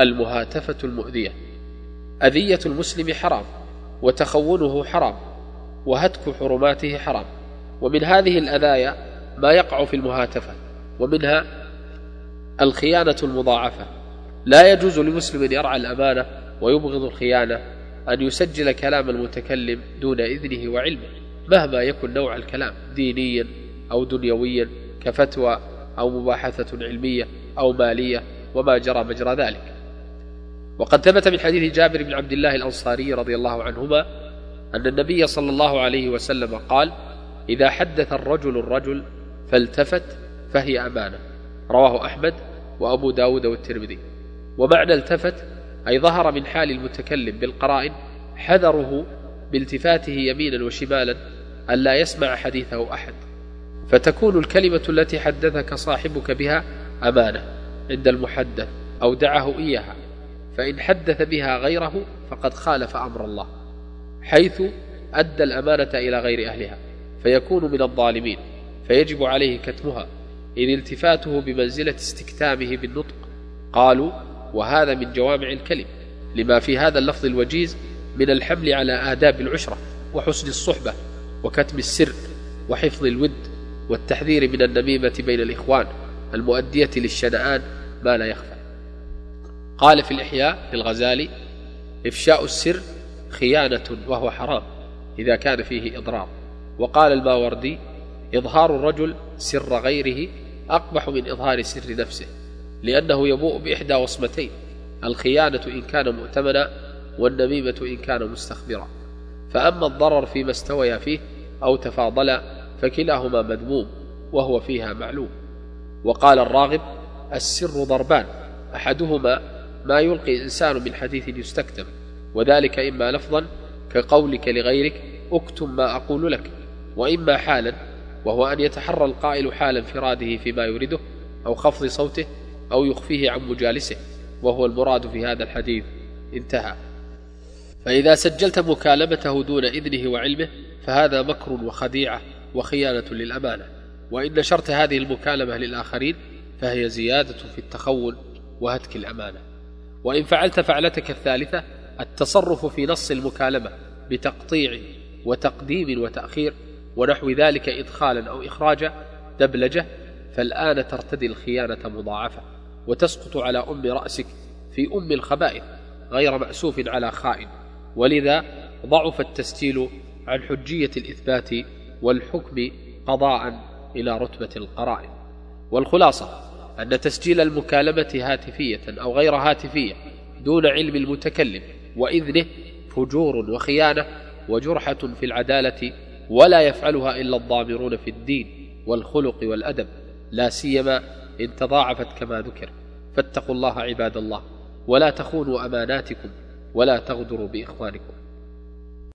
المهاتفة المؤذية. أذية المسلم حرام وتخونه حرام وهتك حرماته حرام. ومن هذه الأذايا ما يقع في المهاتفة ومنها الخيانة المضاعفة. لا يجوز لمسلم يرعى الأمانة ويبغض الخيانة أن يسجل كلام المتكلم دون إذنه وعلمه مهما يكن نوع الكلام دينيا أو دنيويا كفتوى أو مباحثة علمية أو مالية وما جرى مجرى ذلك. وقد ثبت من حديث جابر بن عبد الله الأنصاري رضي الله عنهما أن النبي صلى الله عليه وسلم قال إذا حدث الرجل الرجل فالتفت فهي أمانة. رواه أحمد وأبو داود والترمذي. ومعنى التفت أي ظهر من حال المتكلم بالقرائن حذره بالتفاته يمينا وشمالا ألا يسمع حديثه أحد. فتكون الكلمة التي حدثك صاحبك بها أمانة عند المحدث أو دعه إياها. فإن حدث بها غيره فقد خالف أمر الله حيث أدى الأمانة إلى غير أهلها فيكون من الظالمين فيجب عليه كتمها. إذ التفاته بمنزلة استكتامه بالنطق قالوا وهذا من جوامع الكلم لما في هذا اللفظ الوجيز من الحمل على آداب العشرة وحسن الصحبة وكتم السر وحفظ الود والتحذير من النميمة بين الإخوان المؤدية للشنآن ما لا يخفى. قال في الإحياء للغزالي إفشاء السر خيانة وهو حرام إذا كان فيه إضرار. وقال الماوردي إظهار الرجل سر غيره أقبح من إظهار سر نفسه لأنه يبوء بإحدى وصمتين الخيانة إن كان مؤتمنا والنميمة إن كان مستخبرا. فأما الضرر فيما استويا فيه أو تفاضلا فكلاهما مذموم وهو فيها معلوم. وقال الراغب السر ضربان أحدهما ما يلقي إنسان من حديث يستكتم وذلك إما لفظا كقولك لغيرك أكتم ما أقول لك وإما حالا وهو أن يتحرى القائل حال انفراده فيما يريده أو خفض صوته أو يخفيه عن مجالسه وهو المراد في هذا الحديث. انتهى. فإذا سجلت مكالمته دون إذنه وعلمه فهذا مكر وخديعة وخيانة للأمانة. وإن نشرت هذه المكالمة للآخرين فهي زيادة في التخون وهتك الأمانة. وإن فعلت فعلتك الثالثة التصرف في نص المكالمة بتقطيع وتقديم وتأخير ونحو ذلك إدخالا أو إخراجا دبلجة فالآن ترتدي الخيانة مضاعفة وتسقط على أم رأسك في أم الخبائث غير مأسوف على خائن. ولذا ضعف التسجيل عن حجية الإثبات والحكم قضاء إلى رتبة القرائن. والخلاصة أن تسجيل المكالمة هاتفية أو غير هاتفية دون علم المتكلم وإذنه فجور وخيانة وجرحة في العدالة ولا يفعلها إلا الضامرون في الدين والخلق والأدب لا سيما إن تضاعفت كما ذكر. فاتقوا الله عباد الله ولا تخونوا أماناتكم ولا تغدروا بإخوانكم.